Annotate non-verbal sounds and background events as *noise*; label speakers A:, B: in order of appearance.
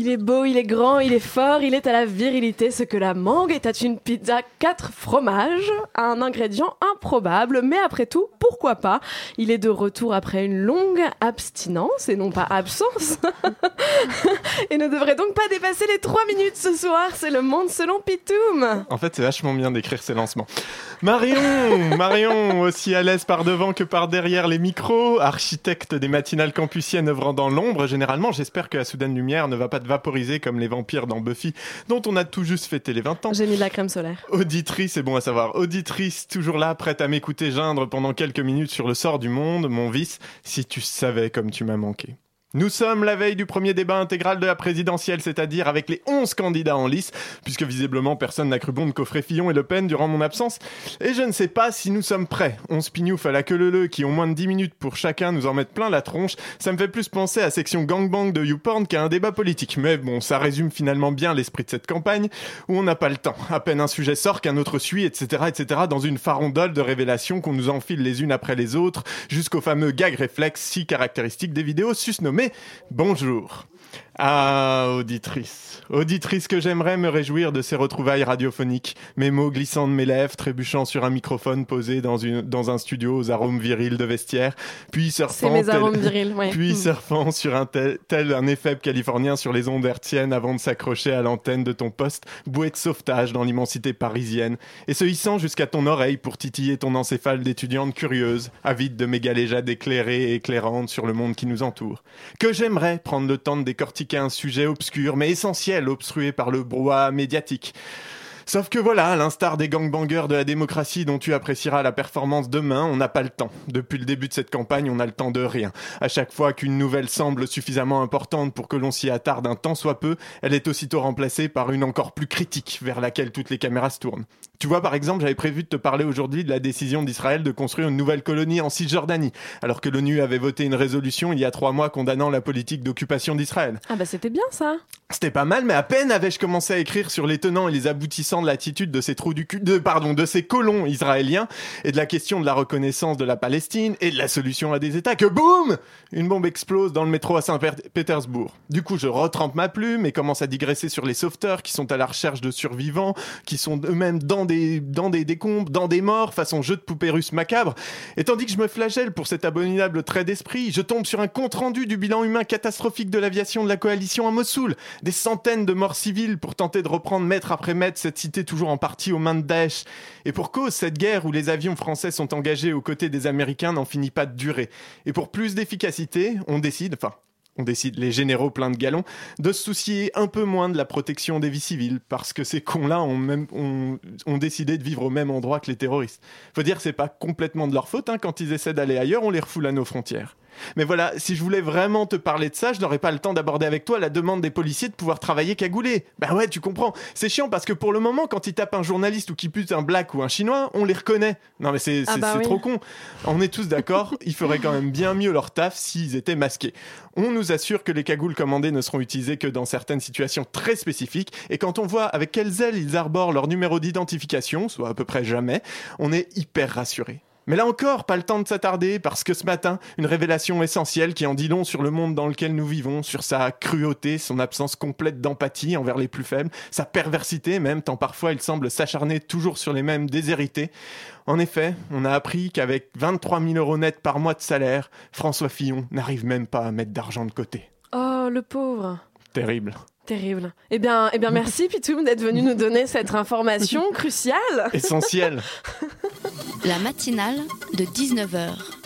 A: Il est beau, il est grand, il est fort, il est à la virilité ce que la mangue est à une pizza 4 fromages, un ingrédient improbable, mais après tout, pourquoi pas? Il est de retour après une longue abstinence et non pas absence. *laughs* et ne devrait donc pas dépasser les 3 minutes ce soir, c'est le monde selon Pitoum.
B: En fait, c'est vachement bien d'écrire ces lancements. Marion, Marion, aussi à l'aise par devant que par derrière les micros, architecte des matinales campusiennes œuvrant dans l'ombre, généralement, j'espère que la soudaine lumière ne va pas te vaporiser comme les vampires dans Buffy, dont on a tout juste fêté les 20 ans.
A: J'ai mis de la crème solaire.
B: Auditrice, c'est bon à savoir. Auditrice, toujours là, prête à m'écouter geindre pendant quelques minutes sur le sort du monde, mon vice, si tu savais comme tu m'as manqué. Nous sommes la veille du premier débat intégral de la présidentielle, c'est-à-dire avec les 11 candidats en lice, puisque visiblement personne n'a cru bon de coffrer Fillon et Le Pen durant mon absence. Et je ne sais pas si nous sommes prêts. 11 pignoufs à la queue leu qui ont moins de 10 minutes pour chacun nous en mettre plein la tronche, ça me fait plus penser à section gangbang de YouPorn qu'à un débat politique. Mais bon, ça résume finalement bien l'esprit de cette campagne, où on n'a pas le temps. À peine un sujet sort qu'un autre suit, etc., etc., dans une farandole de révélations qu'on nous enfile les unes après les autres, jusqu'au fameux gag réflexe si caractéristique des vidéos susnommées bonjour. Ah, auditrice. Auditrice que j'aimerais me réjouir de ces retrouvailles radiophoniques. Mes mots glissant de mes lèvres, trébuchant sur un microphone posé dans, une, dans un studio aux arômes virils de vestiaire. Puis surfant,
A: mes arômes virils,
B: puis surfant sur un tel, tel un éphèbe californien sur les ondes hertziennes avant de s'accrocher à l'antenne de ton poste, bouée de sauvetage dans l'immensité parisienne. Et se hissant jusqu'à ton oreille pour titiller ton encéphale d'étudiante curieuse, avide de mes galéjades éclairées et éclairantes sur le monde qui nous entoure. Que j'aimerais prendre le temps de décortiquer un sujet obscur mais essentiel, obstrué par le brouhaha médiatique. Sauf que voilà, à l'instar des gangbangers de la démocratie dont tu apprécieras la performance demain, on n'a pas le temps. Depuis le début de cette campagne, on n'a le temps de rien. À chaque fois qu'une nouvelle semble suffisamment importante pour que l'on s'y attarde un temps soit peu, elle est aussitôt remplacée par une encore plus critique vers laquelle toutes les caméras se tournent. Tu vois, par exemple, j'avais prévu de te parler aujourd'hui de la décision d'Israël de construire une nouvelle colonie en Cisjordanie, alors que l'ONU avait voté une résolution il y a trois mois condamnant la politique d'occupation d'Israël.
A: Ah bah c'était bien ça.
B: C'était pas mal, mais à peine avais-je commencé à écrire sur les tenants et les aboutissants de l'attitude de ces trous du cul, de, pardon, de ces colons israéliens et de la question de la reconnaissance de la Palestine et de la solution à des États que boum, une bombe explose dans le métro à Saint-Pétersbourg. Du coup, je retrempe ma plume et commence à digresser sur les sauveteurs qui sont à la recherche de survivants, qui sont eux-mêmes dans des, dans des décombres, dans des morts, façon jeu de poupée russe macabre. Et tandis que je me flagelle pour cet abominable trait d'esprit, je tombe sur un compte-rendu du bilan humain catastrophique de l'aviation de la coalition à Mossoul. Des centaines de morts civiles pour tenter de reprendre mètre après mètre cette cité toujours en partie aux mains de Daesh. Et pour cause, cette guerre où les avions français sont engagés aux côtés des Américains n'en finit pas de durer. Et pour plus d'efficacité, on décide, enfin, on décide, les généraux pleins de galons, de se soucier un peu moins de la protection des vies civiles, parce que ces cons-là ont, même, décidé de vivre au même endroit que les terroristes. Faut dire c'est pas complètement de leur faute, hein, quand ils essaient d'aller ailleurs, on les refoule à nos frontières. Mais voilà, si je voulais vraiment te parler de ça, je n'aurais pas le temps d'aborder avec toi la demande des policiers de pouvoir travailler cagoulé. Bah ouais, tu comprends. C'est chiant parce que pour le moment, quand ils tapent un journaliste ou qu'ils putent un black ou un chinois, on les reconnaît. Non mais c'est
A: Ah bah oui.
B: trop con. On est tous d'accord, *laughs* il ferait quand même bien mieux leur taf s'ils étaient masqués. On nous assure que les cagoules commandées ne seront utilisées que dans certaines situations très spécifiques et quand on voit avec quelles ailes ils arborent leur numéro d'identification, soit à peu près jamais, on est hyper rassuré. Mais là encore, pas le temps de s'attarder, parce que ce matin, une révélation essentielle qui en dit long sur le monde dans lequel nous vivons, sur sa cruauté, son absence complète d'empathie envers les plus faibles, sa perversité même, tant parfois il semble s'acharner toujours sur les mêmes déshérités. En effet, on a appris qu'avec 23 000 euros nets par mois de salaire, François Fillon n'arrive même pas à mettre d'argent de côté.
A: Oh le pauvre.
B: Terrible.
A: Terrible. Eh bien, eh bien merci *laughs* Pitoum d'être venu nous donner cette information cruciale.
B: Essentiel. *laughs*
C: La matinale de 19h.